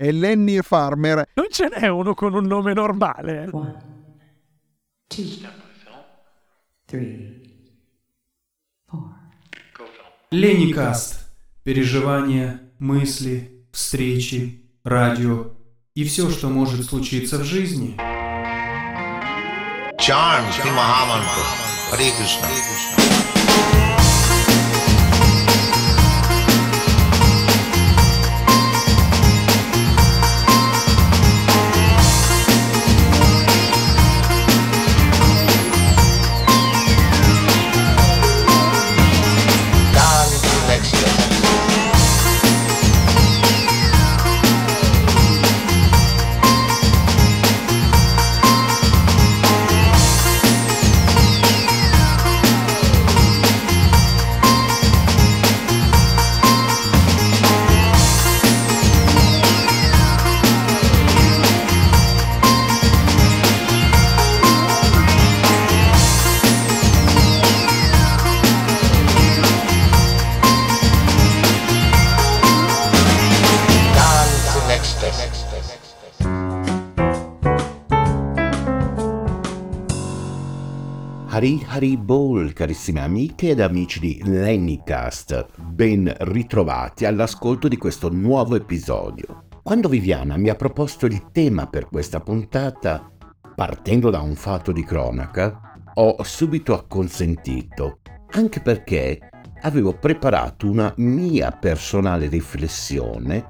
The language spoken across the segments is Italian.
e Lenny Farmer. Non ce n'è uno con un nome normale. One, two, three, four. Леникаст. Переживания, мысли, встречи, радио и все, что может случиться в жизни. Charm Sri Mahamantra. Hare Hari Hari Bol, carissime amiche ed amici di Lennycast, ben ritrovati all'ascolto di questo nuovo episodio. Quando Viviana mi ha proposto il tema per questa puntata, partendo da un fatto di cronaca, ho subito acconsentito, anche perché avevo preparato una mia personale riflessione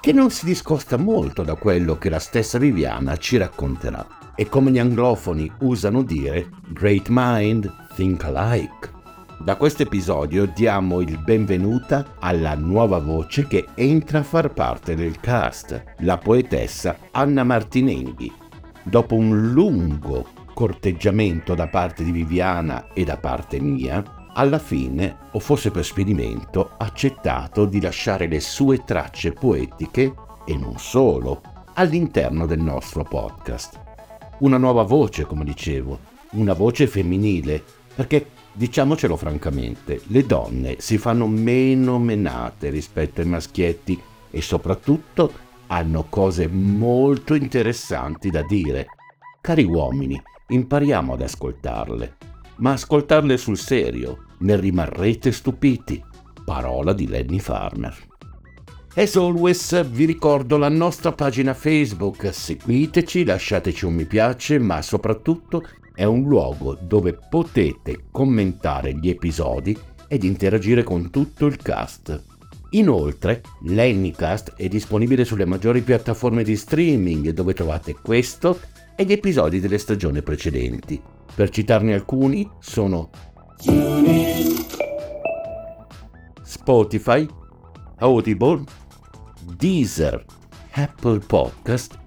che non si discosta molto da quello che la stessa Viviana ci racconterà. E come gli anglofoni usano dire, great mind, think alike. Da questo episodio diamo il benvenuta alla nuova voce che entra a far parte del cast, la poetessa Anna Martinenghi. Dopo un lungo corteggiamento da parte di Viviana e da parte mia, alla fine, o forse per sperimento, ha accettato di lasciare le sue tracce poetiche, e non solo, all'interno del nostro podcast. Una nuova voce, come dicevo, una voce femminile, perché diciamocelo francamente, le donne si fanno meno menate rispetto ai maschietti e soprattutto hanno cose molto interessanti da dire. Cari uomini, impariamo ad ascoltarle, ma ascoltarle sul serio, ne rimarrete stupiti. Parola di Lenny Farmer. As always, vi ricordo la nostra pagina Facebook, seguiteci, lasciateci un mi piace, ma soprattutto è un luogo dove potete commentare gli episodi ed interagire con tutto il cast. Inoltre, l'Anycast è disponibile sulle maggiori piattaforme di streaming dove trovate questo e gli episodi delle stagioni precedenti. Per citarne alcuni sono Spotify, Audible, Deezer, Apple Podcast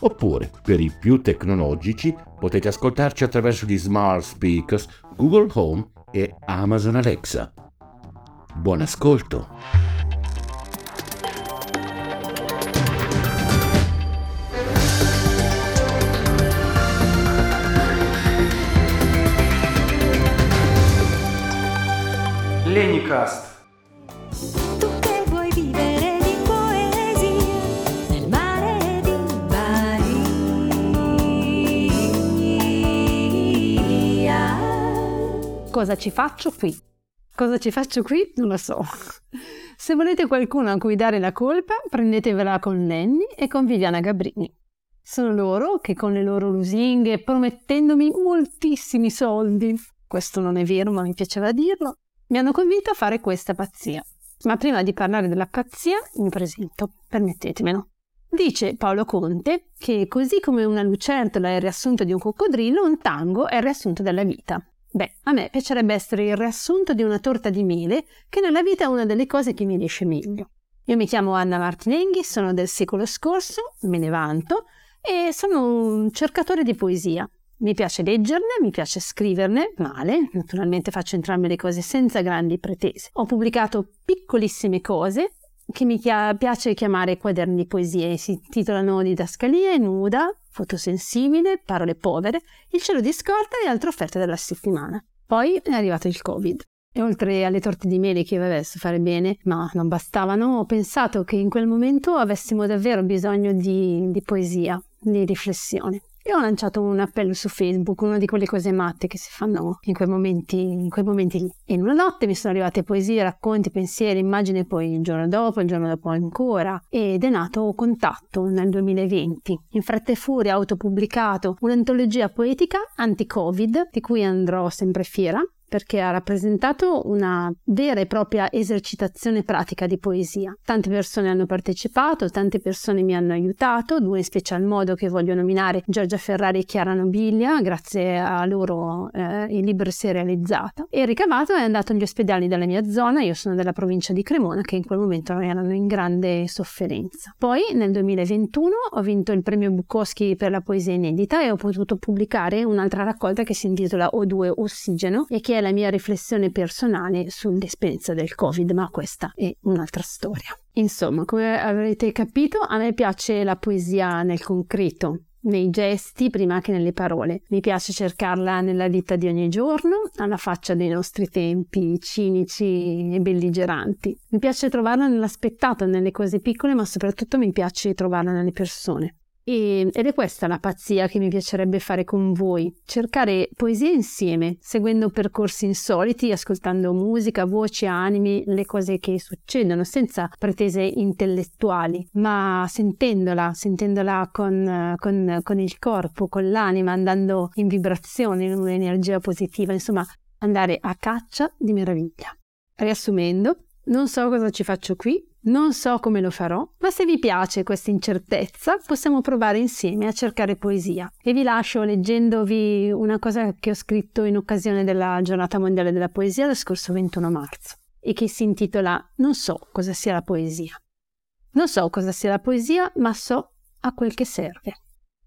oppure per i più tecnologici potete ascoltarci attraverso gli smart speakers Google Home e Amazon Alexa. Buon ascolto! Lenicast Cosa ci faccio qui? Cosa ci faccio qui? Non lo so. Se volete qualcuno a cui dare la colpa, prendetevela con Lenny e con Viviana Gabrini. Sono loro che con le loro lusinghe, promettendomi moltissimi soldi, questo non è vero ma mi piaceva dirlo, mi hanno convinto a fare questa pazzia. Ma prima di parlare della pazzia, mi presento, permettetemelo. Dice Paolo Conte che così come una lucertola è il riassunto di un coccodrillo, un tango è il riassunto della vita. Beh, a me piacerebbe essere il riassunto di una torta di mele, che nella vita è una delle cose che mi riesce meglio. Io mi chiamo Anna Martinenghi, sono del secolo scorso, me ne vanto, e sono un cercatore di poesia. Mi piace leggerne, mi piace scriverne, male, naturalmente faccio entrambe le cose senza grandi pretese. Ho pubblicato piccolissime cose che mi chia- piace chiamare quaderni di poesie, si intitolano Didascalia nuda, fotosensibile, parole povere, il cielo di scorta e altre offerte della settimana. Poi è arrivato il Covid. E oltre alle torte di mele che vabbè so fare bene, ma non bastavano, ho pensato che in quel momento avessimo davvero bisogno di, di poesia, di riflessione. E ho lanciato un appello su Facebook, una di quelle cose matte che si fanno in quei momenti, in quei momenti lì. E in una notte mi sono arrivate poesie, racconti, pensieri, immagini, poi il giorno dopo, il giorno dopo ancora. Ed è nato Contatto nel 2020. In fretta e furia autopubblicato un'antologia poetica anti-Covid, di cui andrò sempre fiera, perché ha rappresentato una vera e propria esercitazione pratica di poesia. Tante persone hanno partecipato, tante persone mi hanno aiutato, due in special modo che voglio nominare Giorgia Ferrari e Chiara Nobilia, grazie a loro eh, il libro si è realizzato. E ricavato è andato agli ospedali della mia zona, io sono della provincia di Cremona, che in quel momento erano in grande sofferenza. Poi nel 2021 ho vinto il premio Bukowski per la poesia inedita e ho potuto pubblicare un'altra raccolta che si intitola O2 Ossigeno e che è la mia riflessione personale sull'esperienza del Covid, ma questa è un'altra storia. Insomma, come avrete capito, a me piace la poesia nel concreto, nei gesti prima che nelle parole. Mi piace cercarla nella vita di ogni giorno, alla faccia dei nostri tempi cinici e belligeranti. Mi piace trovarla nell'aspettato, nelle cose piccole, ma soprattutto mi piace trovarla nelle persone. E, ed è questa la pazzia che mi piacerebbe fare con voi, cercare poesia insieme, seguendo percorsi insoliti, ascoltando musica, voci, animi, le cose che succedono, senza pretese intellettuali, ma sentendola, sentendola con, con, con il corpo, con l'anima, andando in vibrazione, in un'energia positiva, insomma, andare a caccia di meraviglia. Riassumendo, non so cosa ci faccio qui, non so come lo farò, ma se vi piace questa incertezza, possiamo provare insieme a cercare poesia. E vi lascio leggendovi una cosa che ho scritto in occasione della Giornata Mondiale della Poesia del scorso 21 marzo e che si intitola Non so cosa sia la poesia. Non so cosa sia la poesia, ma so a quel che serve.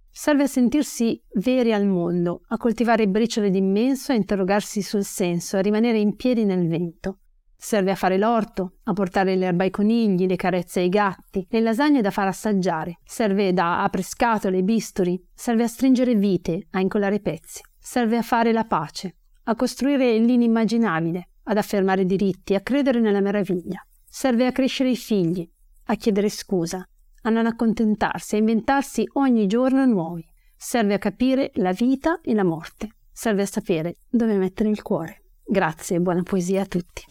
Serve a sentirsi veri al mondo, a coltivare briciole d'immenso, a interrogarsi sul senso, a rimanere in piedi nel vento. Serve a fare l'orto, a portare l'erba ai conigli, le carezze ai gatti, le lasagne da far assaggiare. Serve da apriscatole bisturi. Serve a stringere vite, a incollare pezzi. Serve a fare la pace, a costruire l'inimmaginabile, ad affermare diritti, a credere nella meraviglia. Serve a crescere i figli, a chiedere scusa, a non accontentarsi, a inventarsi ogni giorno nuovi. Serve a capire la vita e la morte. Serve a sapere dove mettere il cuore. Grazie e buona poesia a tutti.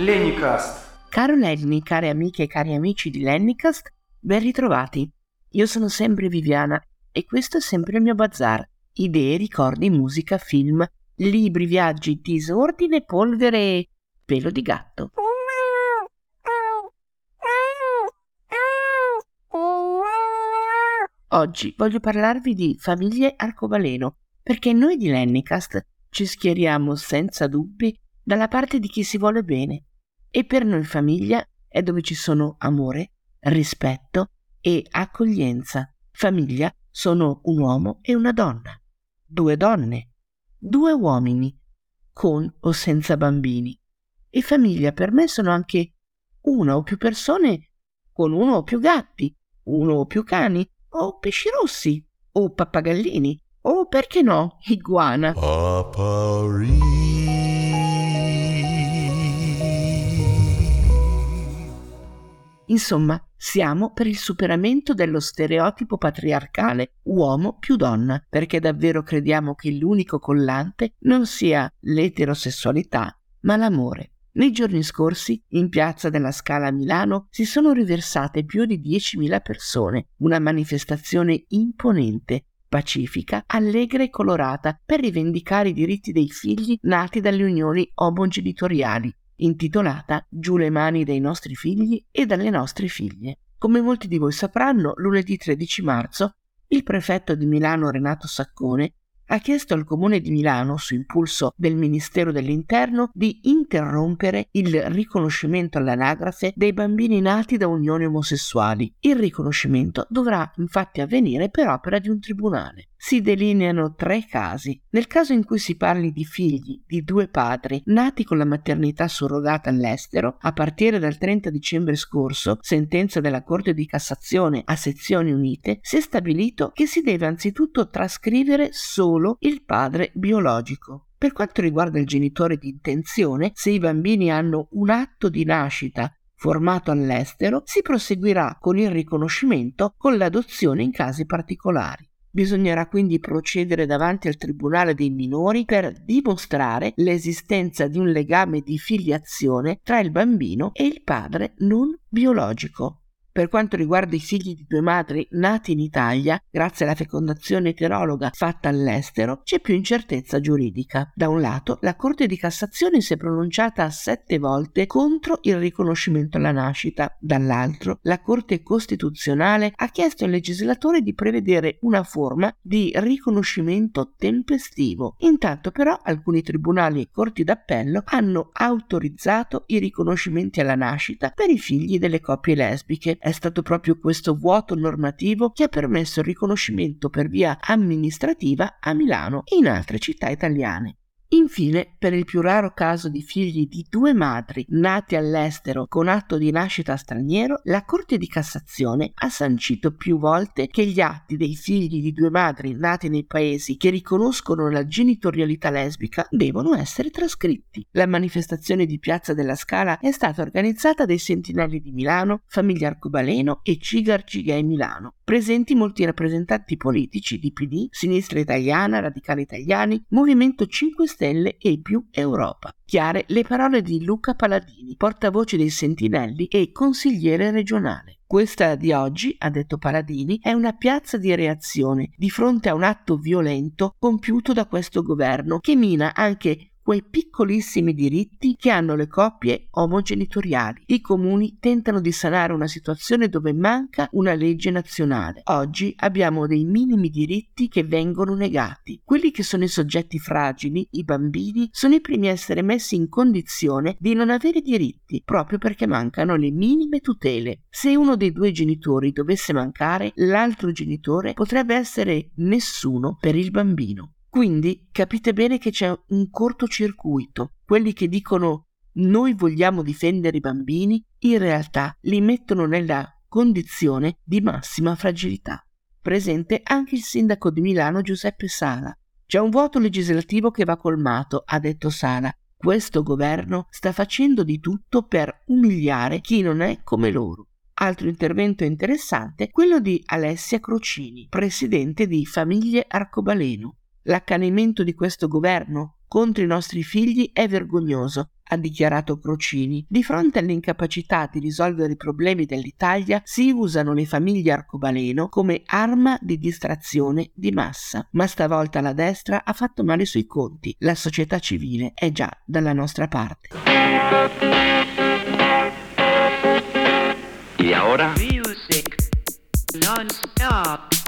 Lennycast. Caro Lenny, care amiche e cari amici di Lennycast, ben ritrovati. Io sono sempre Viviana e questo è sempre il mio bazar. Idee, ricordi, musica, film, libri, viaggi, disordine, polvere e pelo di gatto. Oggi voglio parlarvi di famiglie arcobaleno, perché noi di Lennycast ci schieriamo senza dubbi dalla parte di chi si vuole bene. E per noi famiglia è dove ci sono amore, rispetto e accoglienza. Famiglia sono un uomo e una donna, due donne, due uomini, con o senza bambini. E famiglia per me sono anche una o più persone con uno o più gatti, uno o più cani, o pesci rossi, o pappagallini, o perché no, iguana. Insomma, siamo per il superamento dello stereotipo patriarcale uomo più donna, perché davvero crediamo che l'unico collante non sia l'eterosessualità, ma l'amore. Nei giorni scorsi, in piazza della Scala a Milano, si sono riversate più di 10.000 persone, una manifestazione imponente, pacifica, allegra e colorata per rivendicare i diritti dei figli nati dalle unioni omogenitoriali, intitolata Giù le mani dei nostri figli e dalle nostre figlie. Come molti di voi sapranno, lunedì 13 marzo il prefetto di Milano Renato Saccone ha chiesto al Comune di Milano, su impulso del Ministero dell'Interno, di interrompere il riconoscimento all'anagrafe dei bambini nati da unioni omosessuali. Il riconoscimento dovrà infatti avvenire per opera di un tribunale. Si delineano tre casi. Nel caso in cui si parli di figli di due padri nati con la maternità surrogata all'estero, a partire dal 30 dicembre scorso, sentenza della Corte di Cassazione a sezioni unite, si è stabilito che si deve anzitutto trascrivere solo il padre biologico. Per quanto riguarda il genitore di intenzione, se i bambini hanno un atto di nascita formato all'estero, si proseguirà con il riconoscimento con l'adozione in casi particolari. Bisognerà quindi procedere davanti al Tribunale dei minori per dimostrare l'esistenza di un legame di filiazione tra il bambino e il padre non biologico. Per quanto riguarda i figli di due madri nati in Italia, grazie alla fecondazione eterologa fatta all'estero, c'è più incertezza giuridica. Da un lato, la Corte di Cassazione si è pronunciata sette volte contro il riconoscimento alla nascita. Dall'altro, la Corte Costituzionale ha chiesto al legislatore di prevedere una forma di riconoscimento tempestivo. Intanto però alcuni tribunali e corti d'appello hanno autorizzato i riconoscimenti alla nascita per i figli delle coppie lesbiche è stato proprio questo vuoto normativo che ha permesso il riconoscimento per via amministrativa a Milano e in altre città italiane. Infine, per il più raro caso di figli di due madri nati all'estero con atto di nascita straniero, la Corte di Cassazione ha sancito più volte che gli atti dei figli di due madri nati nei paesi che riconoscono la genitorialità lesbica devono essere trascritti. La manifestazione di Piazza della Scala è stata organizzata dai Sentinelli di Milano, Famiglia Arcobaleno e Cigar Gay Milano. Presenti molti rappresentanti politici di PD, Sinistra Italiana, Radicali Italiani, Movimento 5 Stelle e più Europa. Chiare le parole di Luca Paladini, portavoce dei Sentinelli e consigliere regionale. Questa di oggi, ha detto Paladini, è una piazza di reazione di fronte a un atto violento compiuto da questo governo che mina anche quei piccolissimi diritti che hanno le coppie omogenitoriali. I comuni tentano di sanare una situazione dove manca una legge nazionale. Oggi abbiamo dei minimi diritti che vengono negati. Quelli che sono i soggetti fragili, i bambini, sono i primi a essere messi in condizione di non avere diritti, proprio perché mancano le minime tutele. Se uno dei due genitori dovesse mancare, l'altro genitore potrebbe essere nessuno per il bambino. Quindi capite bene che c'è un cortocircuito. Quelli che dicono noi vogliamo difendere i bambini, in realtà li mettono nella condizione di massima fragilità. Presente anche il sindaco di Milano Giuseppe Sala. C'è un vuoto legislativo che va colmato, ha detto Sala. Questo governo sta facendo di tutto per umiliare chi non è come loro. Altro intervento interessante quello di Alessia Crocini, presidente di Famiglie Arcobaleno. L'accanimento di questo governo contro i nostri figli è vergognoso, ha dichiarato Crocini. Di fronte all'incapacità di risolvere i problemi dell'Italia si usano le famiglie arcobaleno come arma di distrazione di massa. Ma stavolta la destra ha fatto male sui conti. La società civile è già dalla nostra parte. Y ahora Music non-stop.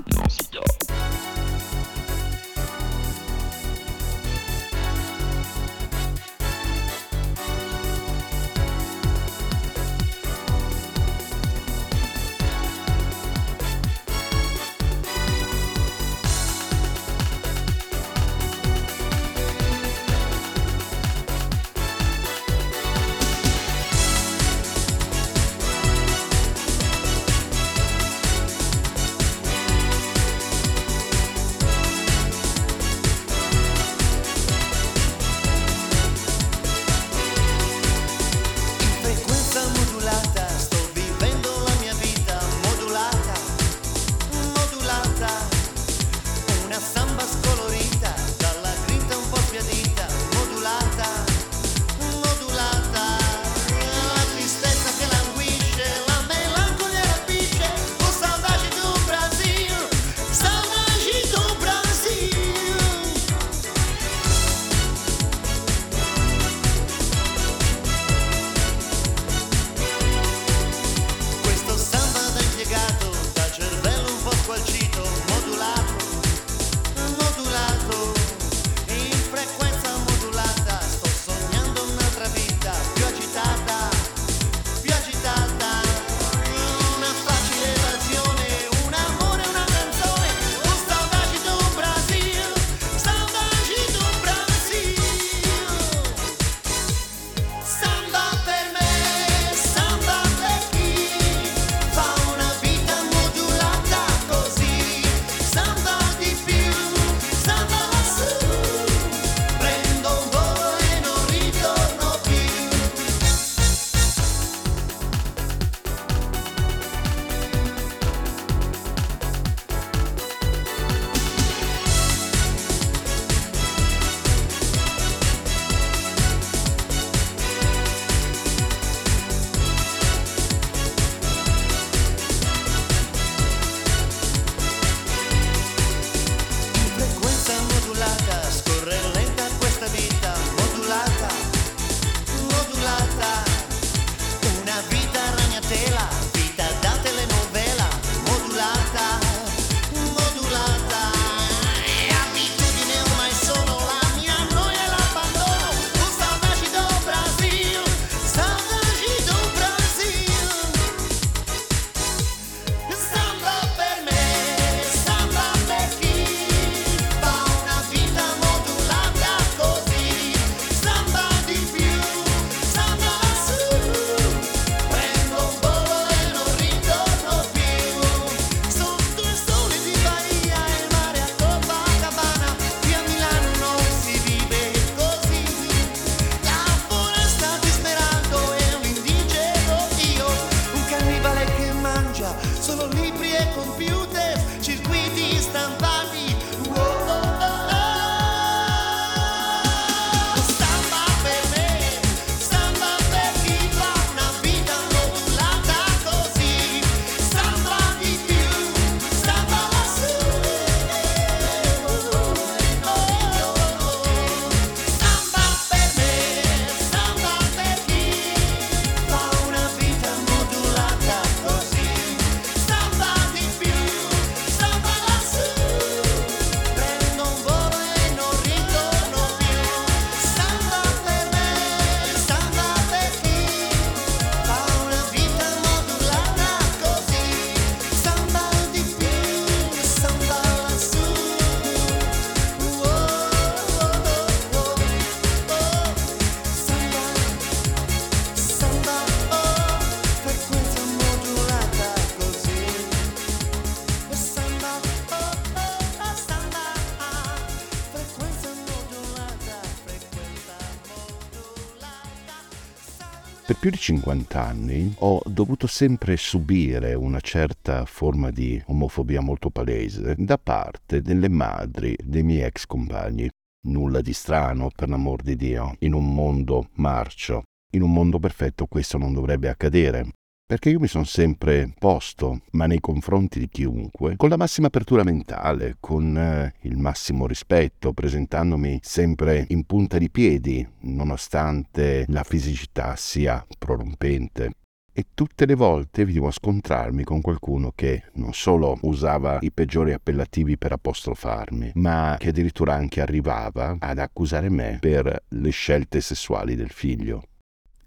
Più di 50 anni ho dovuto sempre subire una certa forma di omofobia molto palese da parte delle madri dei miei ex compagni. Nulla di strano, per l'amor di Dio, in un mondo marcio. In un mondo perfetto questo non dovrebbe accadere, perché io mi sono sempre posto, ma nei confronti di chiunque, con la massima apertura mentale, con eh, il massimo rispetto, presentandomi sempre in punta di piedi, nonostante la fisicità sia prorompente. E tutte le volte venivo a scontrarmi con qualcuno che non solo usava i peggiori appellativi per apostrofarmi, ma che addirittura anche arrivava ad accusare me per le scelte sessuali del figlio.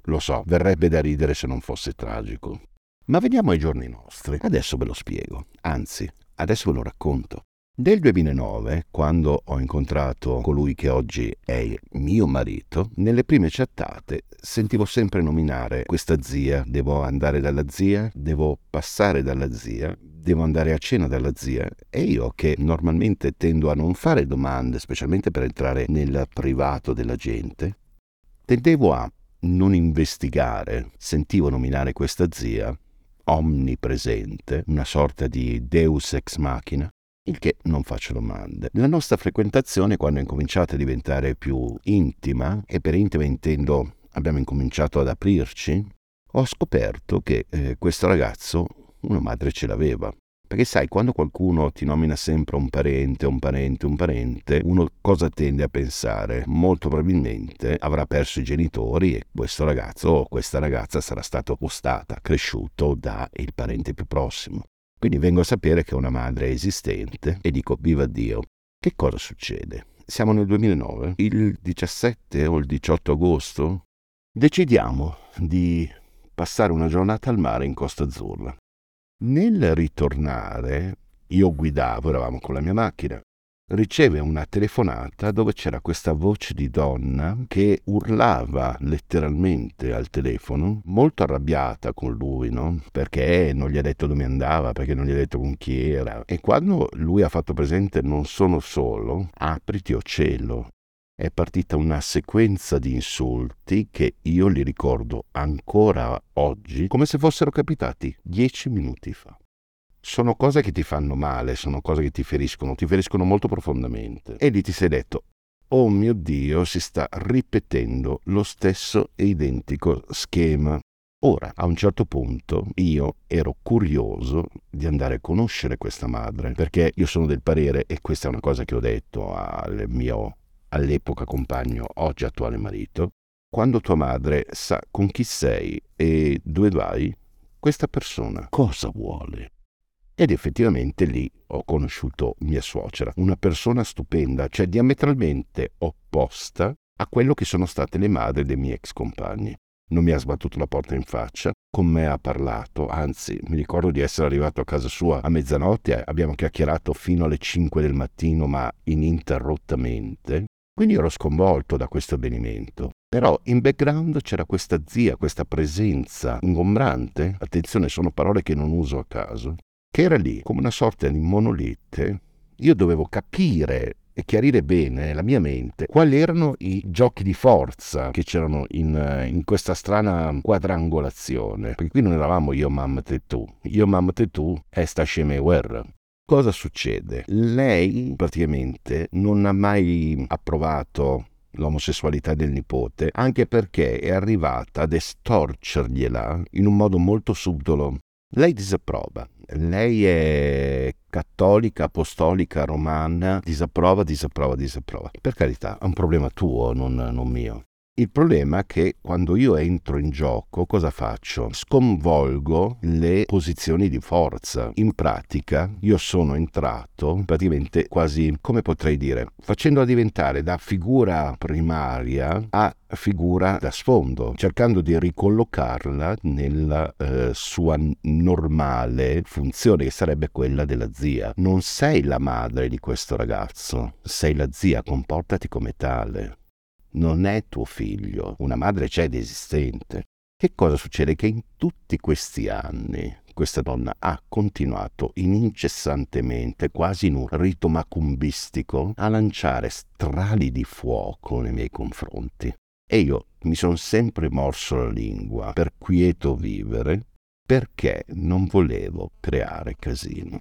Lo so, verrebbe da ridere se non fosse tragico. Ma veniamo ai giorni nostri. Adesso ve lo spiego. Anzi, adesso ve lo racconto. Nel 2009, quando ho incontrato colui che oggi è mio marito, nelle prime chattate sentivo sempre nominare questa zia, devo andare dalla zia, devo passare dalla zia, devo andare a cena dalla zia e io che normalmente tendo a non fare domande, specialmente per entrare nel privato della gente, tendevo a non investigare, sentivo nominare questa zia omnipresente, una sorta di deus ex machina, il che non faccio domande. La nostra frequentazione, quando è incominciata a diventare più intima, e per intima intendo abbiamo incominciato ad aprirci, ho scoperto che eh, questo ragazzo una madre ce l'aveva. Perché sai, quando qualcuno ti nomina sempre un parente, un parente, un parente, uno cosa tende a pensare? Molto probabilmente avrà perso i genitori e questo ragazzo o questa ragazza sarà stato postata, cresciuto da il parente più prossimo. Quindi vengo a sapere che una madre è esistente e dico viva Dio. Che cosa succede? Siamo nel 2009, il 17 o il 18 agosto decidiamo di passare una giornata al mare in Costa Azzurra. Nel ritornare, io guidavo, eravamo con la mia macchina, riceve una telefonata dove c'era questa voce di donna che urlava letteralmente al telefono, molto arrabbiata con lui, no? Perché non gli ha detto dove andava, perché non gli ha detto con chi era. E quando lui ha fatto presente non sono solo, apriti o cielo. È partita una sequenza di insulti che io li ricordo ancora oggi come se fossero capitati dieci minuti fa sono cose che ti fanno male, sono cose che ti feriscono, ti feriscono molto profondamente. E lì ti sei detto, oh mio Dio, si sta ripetendo lo stesso e identico schema. Ora, a un certo punto, io ero curioso di andare a conoscere questa madre, perché io sono del parere, e questa è una cosa che ho detto al mio all'epoca compagno, oggi attuale marito, quando tua madre sa con chi sei e dove vai, questa persona cosa vuole? Ed effettivamente lì ho conosciuto mia suocera, una persona stupenda, cioè diametralmente opposta a quello che sono state le madri dei miei ex compagni. Non mi ha sbattuto la porta in faccia, con me ha parlato, anzi mi ricordo di essere arrivato a casa sua a mezzanotte, abbiamo chiacchierato fino alle 5 del mattino ma ininterrottamente. Quindi ero sconvolto da questo avvenimento. Però in background c'era questa zia, questa presenza ingombrante, attenzione sono parole che non uso a caso, che era lì come una sorta di monolite. Io dovevo capire e chiarire bene nella mia mente quali erano i giochi di forza che c'erano in, in questa strana quadrangolazione. Perché qui non eravamo io, mamma e tu. Io, mamma e tu è sta sceme guerra. Cosa succede? Lei praticamente non ha mai approvato l'omosessualità del nipote, anche perché è arrivata ad estorcergliela in un modo molto subdolo. Lei disapprova, lei è cattolica, apostolica, romana, disapprova, disapprova, disapprova. Per carità, è un problema tuo, non, non mio. Il problema è che quando io entro in gioco, cosa faccio? Sconvolgo le posizioni di forza. In pratica, io sono entrato praticamente quasi, come potrei dire, facendola diventare da figura primaria a figura da sfondo, cercando di ricollocarla nella eh, sua normale funzione, che sarebbe quella della zia. Non sei la madre di questo ragazzo, sei la zia, comportati come tale non è tuo figlio, una madre c'è ed esistente. Che cosa succede? Che in tutti questi anni questa donna ha continuato incessantemente, quasi in un rito macumbistico, a lanciare strali di fuoco nei miei confronti. E io mi sono sempre morso la lingua per quieto vivere perché non volevo creare casino.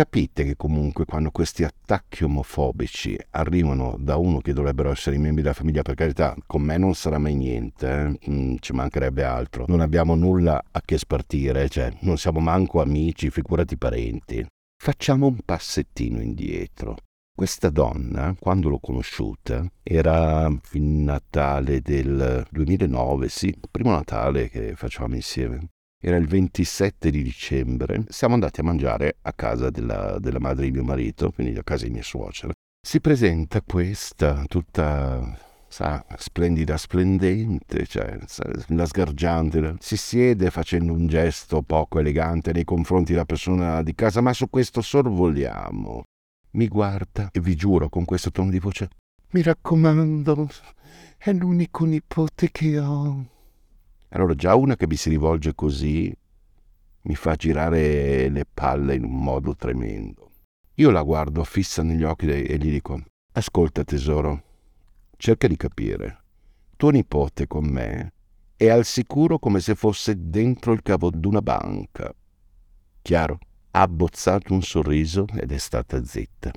Capite che comunque quando questi attacchi omofobici arrivano da uno che dovrebbero essere i membri della famiglia, per carità, con me non sarà mai niente, eh? Mm, ci mancherebbe altro. Non abbiamo nulla a che spartire, cioè non siamo manco amici, figurati parenti. Facciamo un passettino indietro. Questa donna, quando l'ho conosciuta, era il Natale del 2009, sì, primo Natale che facevamo insieme. Era il 27 di dicembre, siamo andati a mangiare a casa della, della madre di mio marito, quindi a casa di mia suocera. Si presenta questa tutta sa, splendida, splendente, cioè, la sgargiante, si siede facendo un gesto poco elegante nei confronti della persona di casa, ma su questo sorvoliamo. Mi guarda e vi giuro con questo tono di voce, mi raccomando, è l'unico nipote che ho. Allora già una che mi si rivolge così mi fa girare le palle in un modo tremendo. Io la guardo fissa negli occhi e gli dico, ascolta tesoro, cerca di capire. Tuo nipote con me è al sicuro come se fosse dentro il cavo d'una banca. Chiaro? Ha abbozzato un sorriso ed è stata zitta.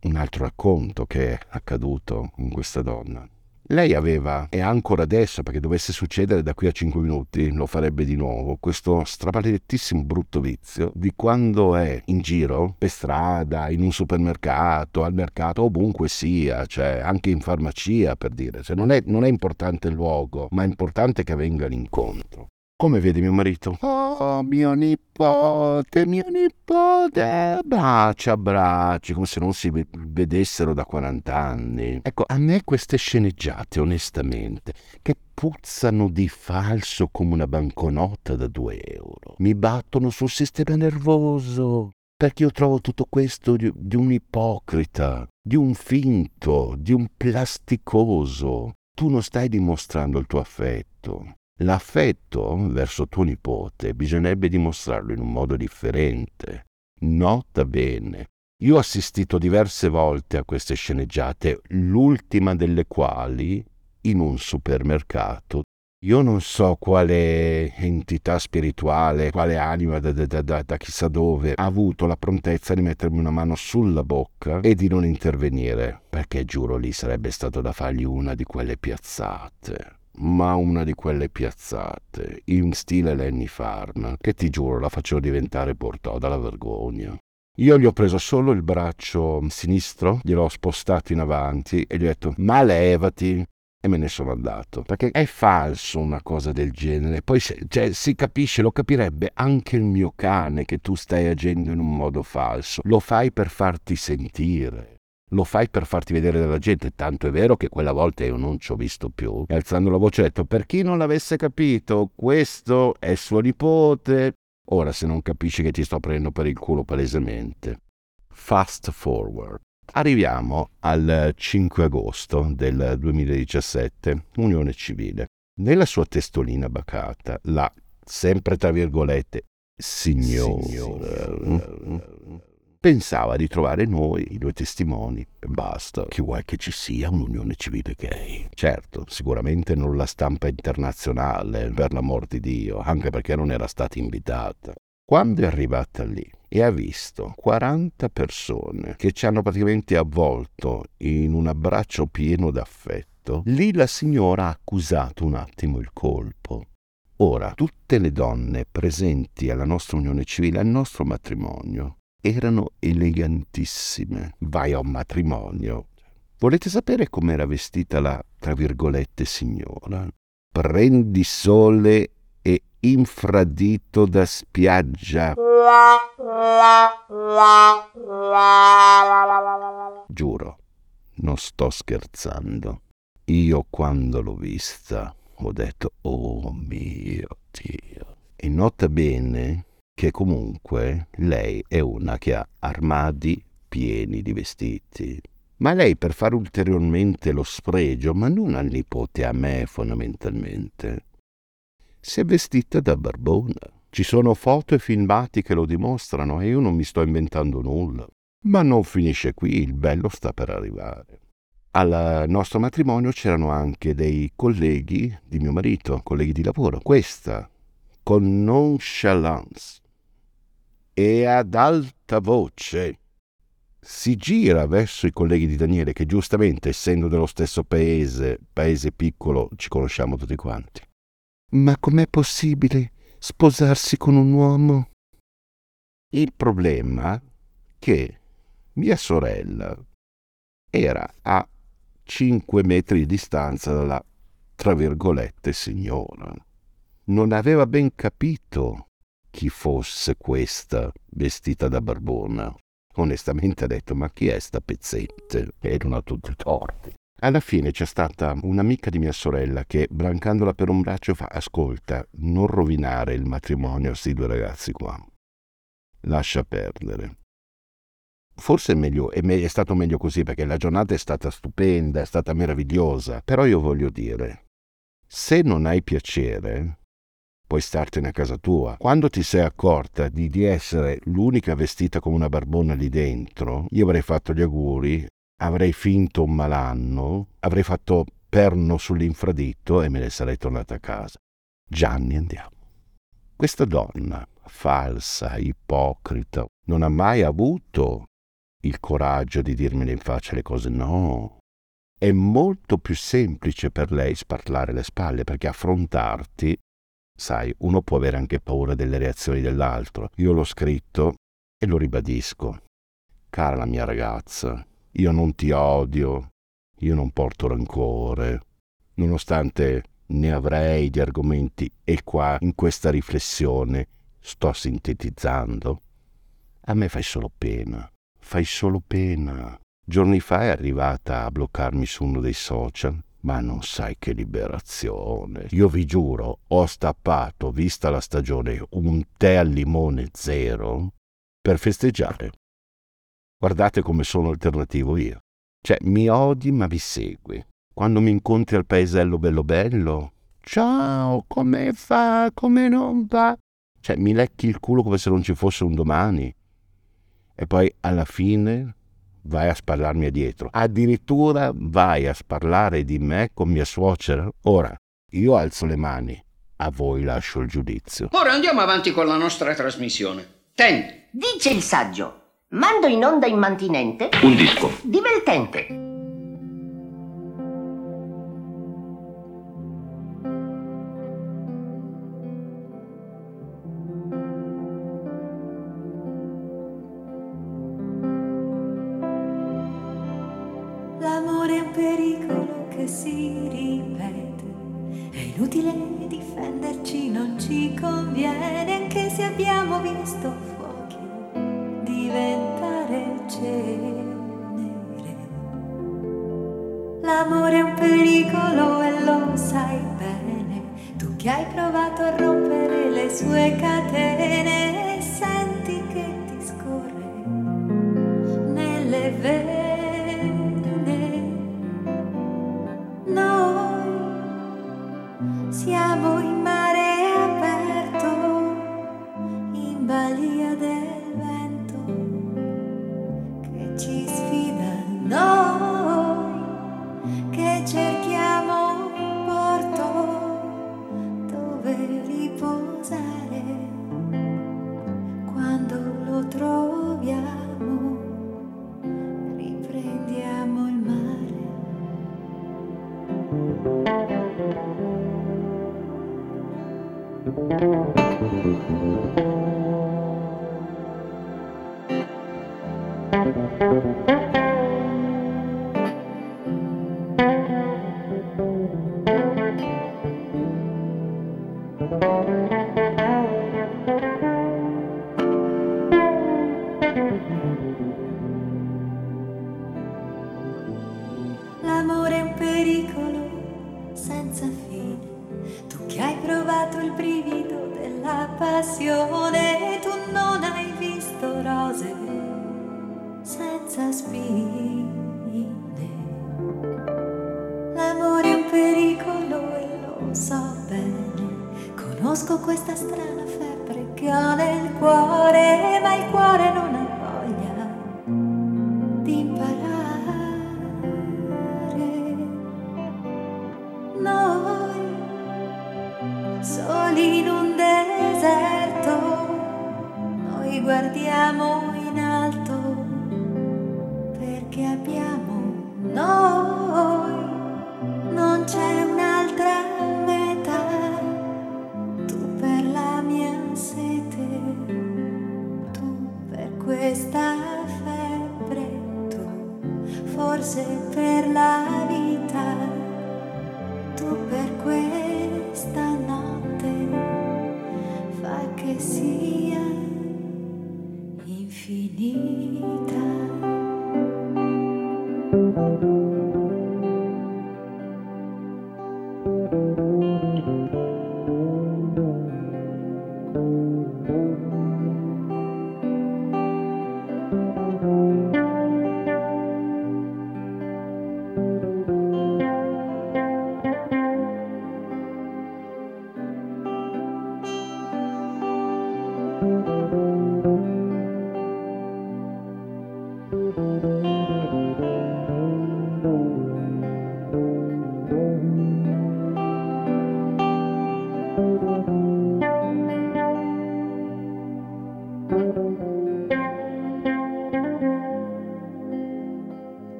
Un altro racconto che è accaduto con questa donna. Lei aveva, e ancora adesso, perché dovesse succedere da qui a 5 minuti, lo farebbe di nuovo, questo strapalettissimo brutto vizio di quando è in giro, per strada, in un supermercato, al mercato, ovunque sia, cioè anche in farmacia per dire, cioè, non, è, non è importante il luogo, ma è importante che avvenga l'incontro. Come vede mio marito? Oh, mio nipote, mio nipote, bacia, abbracci, come se non si vedessero da 40 anni. Ecco, a me queste sceneggiate, onestamente, che puzzano di falso come una banconota da 2 euro, mi battono sul sistema nervoso. Perché io trovo tutto questo di, di un ipocrita, di un finto, di un plasticoso. Tu non stai dimostrando il tuo affetto, L'affetto verso tuo nipote bisognerebbe dimostrarlo in un modo differente. Nota bene. Io ho assistito diverse volte a queste sceneggiate, l'ultima delle quali in un supermercato. Io non so quale entità spirituale, quale anima da, da, da, da, chissà dove ha avuto la prontezza di mettermi una mano sulla bocca e di non intervenire, perché giuro lì sarebbe stato da fargli una di quelle piazzate ma una di quelle piazzate, in stile Lenny Farn, che ti giuro la facevo diventare portò dalla vergogna. Io gli ho preso solo il braccio sinistro, gliel'ho spostato in avanti e gli ho detto ma levati e me ne sono andato. Perché è falso una cosa del genere. Poi cioè, si capisce, lo capirebbe anche il mio cane che tu stai agendo in un modo falso. Lo fai per farti sentire lo fai per farti vedere dalla gente, tanto è vero che quella volta io non ci ho visto più. E alzando la voce ho detto, per chi non l'avesse capito, questo è suo nipote. Ora se non capisci che ti sto prendendo per il culo palesemente. Fast forward. Arriviamo al 5 agosto del 2017, Unione Civile. Nella sua testolina bacata, la, sempre tra virgolette, signora, signora pensava di trovare noi, i due testimoni, e basta. Chi vuoi che ci sia un'unione civile gay? Certo, sicuramente non la stampa internazionale, per l'amor di Dio, anche perché non era stata invitata. Quando è arrivata lì e ha visto 40 persone che ci hanno praticamente avvolto in un abbraccio pieno d'affetto, lì la signora ha accusato un attimo il colpo. Ora, tutte le donne presenti alla nostra unione civile, al nostro matrimonio, erano elegantissime. Vai a un matrimonio. Volete sapere com'era vestita la, tra virgolette, signora? Prendi sole e infradito da spiaggia. Giuro, non sto scherzando. Io quando l'ho vista ho detto, oh mio Dio. E nota bene che comunque lei è una che ha armadi pieni di vestiti. Ma lei per fare ulteriormente lo spregio, ma non al nipote, a me fondamentalmente, si è vestita da barbona. Ci sono foto e filmati che lo dimostrano e io non mi sto inventando nulla. Ma non finisce qui, il bello sta per arrivare. Al nostro matrimonio c'erano anche dei colleghi di mio marito, colleghi di lavoro. Questa, con nonchalance e ad alta voce, si gira verso i colleghi di Daniele che giustamente, essendo dello stesso paese, paese piccolo, ci conosciamo tutti quanti. Ma com'è possibile sposarsi con un uomo? Il problema che mia sorella era a 5 metri di distanza dalla, tra virgolette, signora. Non aveva ben capito chi fosse questa vestita da barbona. Onestamente ha detto, ma chi è sta pezzente? Erano tutti torti. Alla fine c'è stata un'amica di mia sorella che, brancandola per un braccio, fa: Ascolta, non rovinare il matrimonio a questi due ragazzi qua. Lascia perdere. Forse è, meglio, è, me- è stato meglio così perché la giornata è stata stupenda, è stata meravigliosa. Però io voglio dire, se non hai piacere, puoi startene a casa tua. Quando ti sei accorta di, di essere l'unica vestita come una barbona lì dentro, io avrei fatto gli auguri, avrei finto un malanno, avrei fatto perno sull'infradito e me ne sarei tornata a casa. Gianni, andiamo. Questa donna, falsa, ipocrita, non ha mai avuto il coraggio di dirmene in faccia le cose. No. È molto più semplice per lei sparlare le spalle perché affrontarti, sai, uno può avere anche paura delle reazioni dell'altro. Io l'ho scritto e lo ribadisco. Cara la mia ragazza, io non ti odio, io non porto rancore, nonostante ne avrei di argomenti e qua in questa riflessione sto sintetizzando. A me fai solo pena fai solo pena. Giorni fa è arrivata a bloccarmi su uno dei social. Ma non sai che liberazione. Io vi giuro, ho stappato, vista la stagione, un tè al limone zero per festeggiare. Guardate come sono alternativo io. Cioè, mi odi ma vi segui. Quando mi incontri al paesello bello bello, ciao, come fa, come non va? Cioè, mi lecchi il culo come se non ci fosse un domani e poi alla fine vai a sparlarmi dietro. Addirittura vai a sparlare di me con mia suocera. Ora, io alzo le mani, a voi lascio il giudizio. Ora andiamo avanti con la nostra trasmissione. Ten. Dice il saggio, mando in onda immantinente Un disco. divertente. abbiamo noi, non c'è un'altra metà, tu per la mia sete, tu per questa febbre, tu forse per la vita, tu per questa notte, fa che sia infinita. Thank you.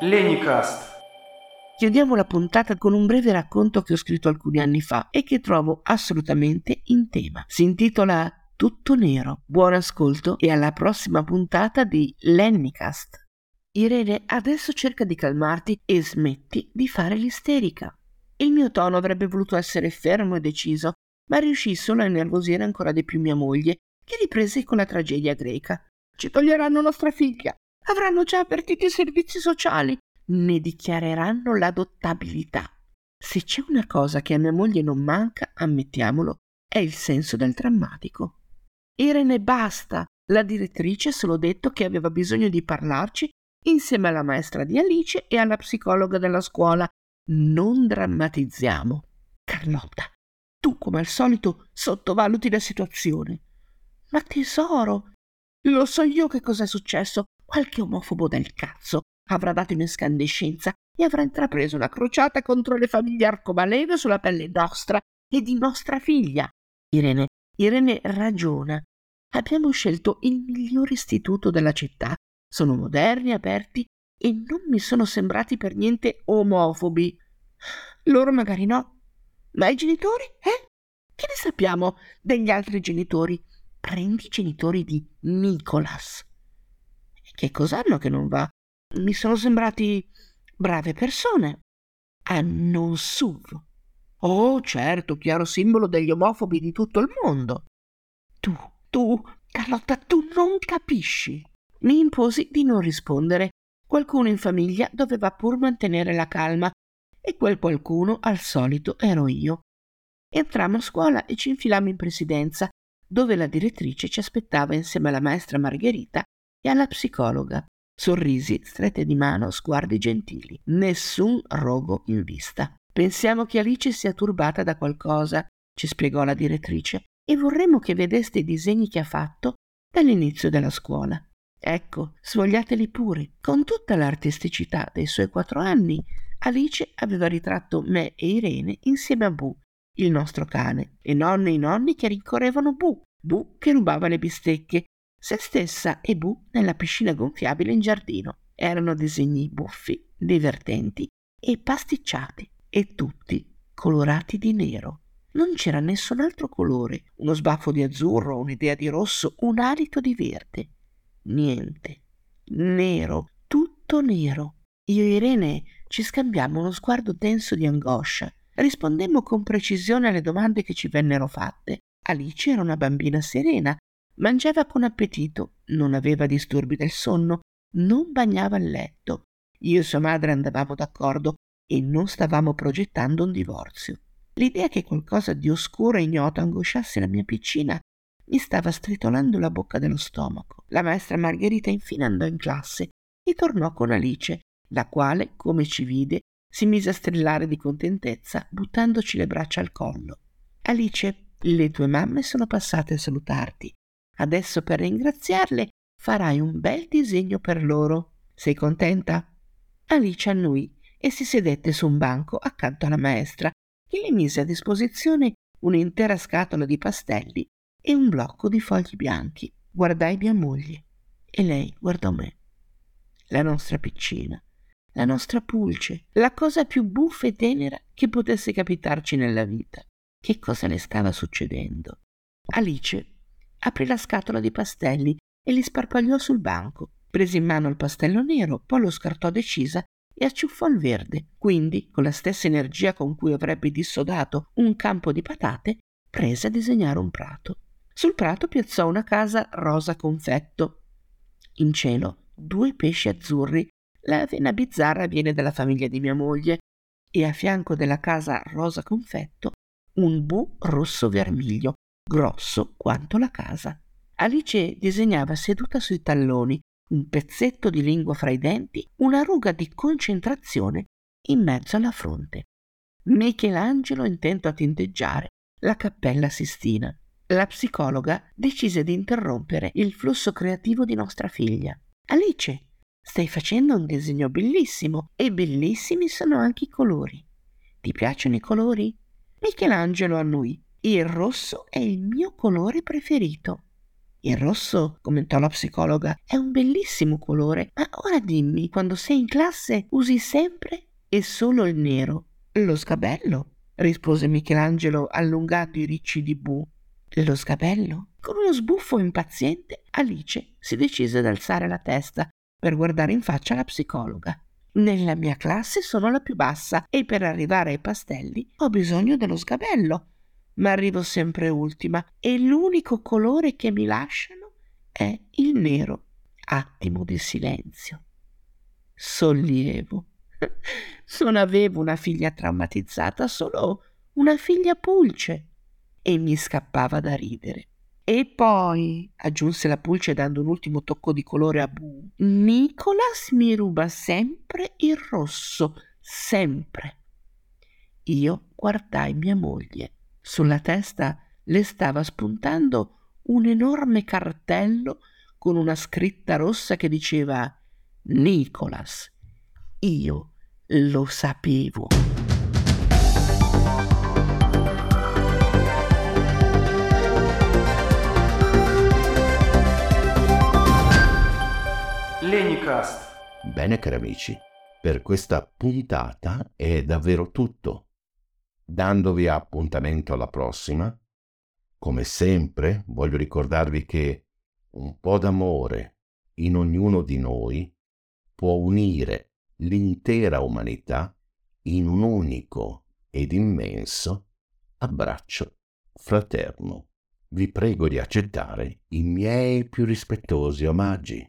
Lenicast. Chiudiamo la puntata con un breve racconto che ho scritto alcuni anni fa e che trovo assolutamente in tema. Si intitola Tutto Nero. Buon ascolto e alla prossima puntata di Lennicast. Irene, adesso cerca di calmarti e smetti di fare l'isterica. Il mio tono avrebbe voluto essere fermo e deciso, ma riuscì solo a innervosire ancora di più mia moglie, che riprese con la tragedia greca. Ci toglieranno nostra figlia. Avranno già avvertito i servizi sociali. Ne dichiareranno l'adottabilità. Se c'è una cosa che a mia moglie non manca, ammettiamolo, è il senso del drammatico. Irene basta. La direttrice solo detto che aveva bisogno di parlarci insieme alla maestra di Alice e alla psicologa della scuola. Non drammatizziamo. Carlotta, tu come al solito sottovaluti la situazione. Ma tesoro, lo so io che cos'è successo. Qualche omofobo del cazzo avrà dato in escandescenza e avrà intrapreso una crociata contro le famiglie arcobaleno sulla pelle nostra e di nostra figlia. Irene, Irene ragiona. Abbiamo scelto il miglior istituto della città. Sono moderni, aperti e non mi sono sembrati per niente omofobi. Loro magari no. Ma i genitori, eh? Che ne sappiamo degli altri genitori? Prendi i genitori di Nicholas. Che cos'hanno che non va? Mi sono sembrati brave persone. Ah, non SUV. Oh, certo, chiaro simbolo degli omofobi di tutto il mondo. Tu, tu, Carlotta, tu non capisci. Mi imposi di non rispondere. Qualcuno in famiglia doveva pur mantenere la calma e quel qualcuno, al solito, ero io. Entrammo a scuola e ci infilammo in presidenza, dove la direttrice ci aspettava insieme alla maestra Margherita e alla psicologa. Sorrisi, strette di mano, sguardi gentili. Nessun rogo in vista. Pensiamo che Alice sia turbata da qualcosa, ci spiegò la direttrice, e vorremmo che vedeste i disegni che ha fatto dall'inizio della scuola. Ecco, svogliateli pure. Con tutta l'artisticità dei suoi quattro anni, Alice aveva ritratto me e Irene insieme a Bu, il nostro cane, e nonne e nonni che rincorrevano Bu, Bu che rubava le bistecche, se stessa e Bu nella piscina gonfiabile in giardino. Erano disegni buffi, divertenti e pasticciati, e tutti colorati di nero. Non c'era nessun altro colore, uno sbaffo di azzurro, un'idea di rosso, un alito di verde. Niente. Nero, tutto nero. Io e Irene ci scambiammo uno sguardo denso di angoscia. Rispondemmo con precisione alle domande che ci vennero fatte. Alice era una bambina serena, mangiava con appetito, non aveva disturbi del sonno, non bagnava il letto. Io e sua madre andavamo d'accordo e non stavamo progettando un divorzio. L'idea che qualcosa di oscuro e ignoto angosciasse la mia piccina mi stava stritolando la bocca dello stomaco. La maestra Margherita infine andò in classe e tornò con Alice, la quale, come ci vide, si mise a strillare di contentezza, buttandoci le braccia al collo. Alice, le tue mamme sono passate a salutarti. Adesso per ringraziarle farai un bel disegno per loro. Sei contenta? Alice annui e si sedette su un banco accanto alla maestra, che le mise a disposizione un'intera scatola di pastelli e un blocco di fogli bianchi. Guardai mia moglie e lei guardò me. La nostra piccina la nostra pulce, la cosa più buffa e tenera che potesse capitarci nella vita. Che cosa le stava succedendo? Alice aprì la scatola di pastelli e li sparpagliò sul banco. Prese in mano il pastello nero, poi lo scartò decisa e acciuffò il verde. Quindi, con la stessa energia con cui avrebbe dissodato un campo di patate, prese a disegnare un prato. Sul prato piazzò una casa rosa confetto. In cielo due pesci azzurri. La vena bizzarra viene dalla famiglia di mia moglie. E a fianco della casa rosa confetto un bu rosso vermiglio, grosso quanto la casa. Alice disegnava seduta sui talloni, un pezzetto di lingua fra i denti, una ruga di concentrazione in mezzo alla fronte. Michelangelo intento a tinteggiare la cappella Sistina. La psicologa decise di interrompere il flusso creativo di nostra figlia. Alice, stai facendo un disegno bellissimo e bellissimi sono anche i colori. Ti piacciono i colori? Michelangelo annui. Il rosso è il mio colore preferito. Il rosso, commentò la psicologa, è un bellissimo colore, ma ora dimmi, quando sei in classe usi sempre e solo il nero. Lo sgabello, rispose Michelangelo allungando i ricci di Bu. Lo sgabello? Con uno sbuffo impaziente, Alice si decise ad alzare la testa per guardare in faccia la psicologa. Nella mia classe sono la più bassa e per arrivare ai pastelli ho bisogno dello sgabello, ma arrivo sempre ultima e l'unico colore che mi lasciano è il nero. Attimo di silenzio. Sollievo. Non avevo una figlia traumatizzata, solo una figlia pulce. E mi scappava da ridere. E poi, aggiunse la pulce dando un ultimo tocco di colore a Bu, Nicolas mi ruba sempre il rosso, sempre. Io guardai mia moglie. Sulla testa le stava spuntando un enorme cartello con una scritta rossa che diceva Nicolas. Io lo sapevo. Lenicast. Bene cari amici, per questa puntata è davvero tutto. Dandovi appuntamento alla prossima, come sempre voglio ricordarvi che un po' d'amore in ognuno di noi può unire l'intera umanità in un unico ed immenso abbraccio fraterno. Vi prego di accettare i miei più rispettosi omaggi.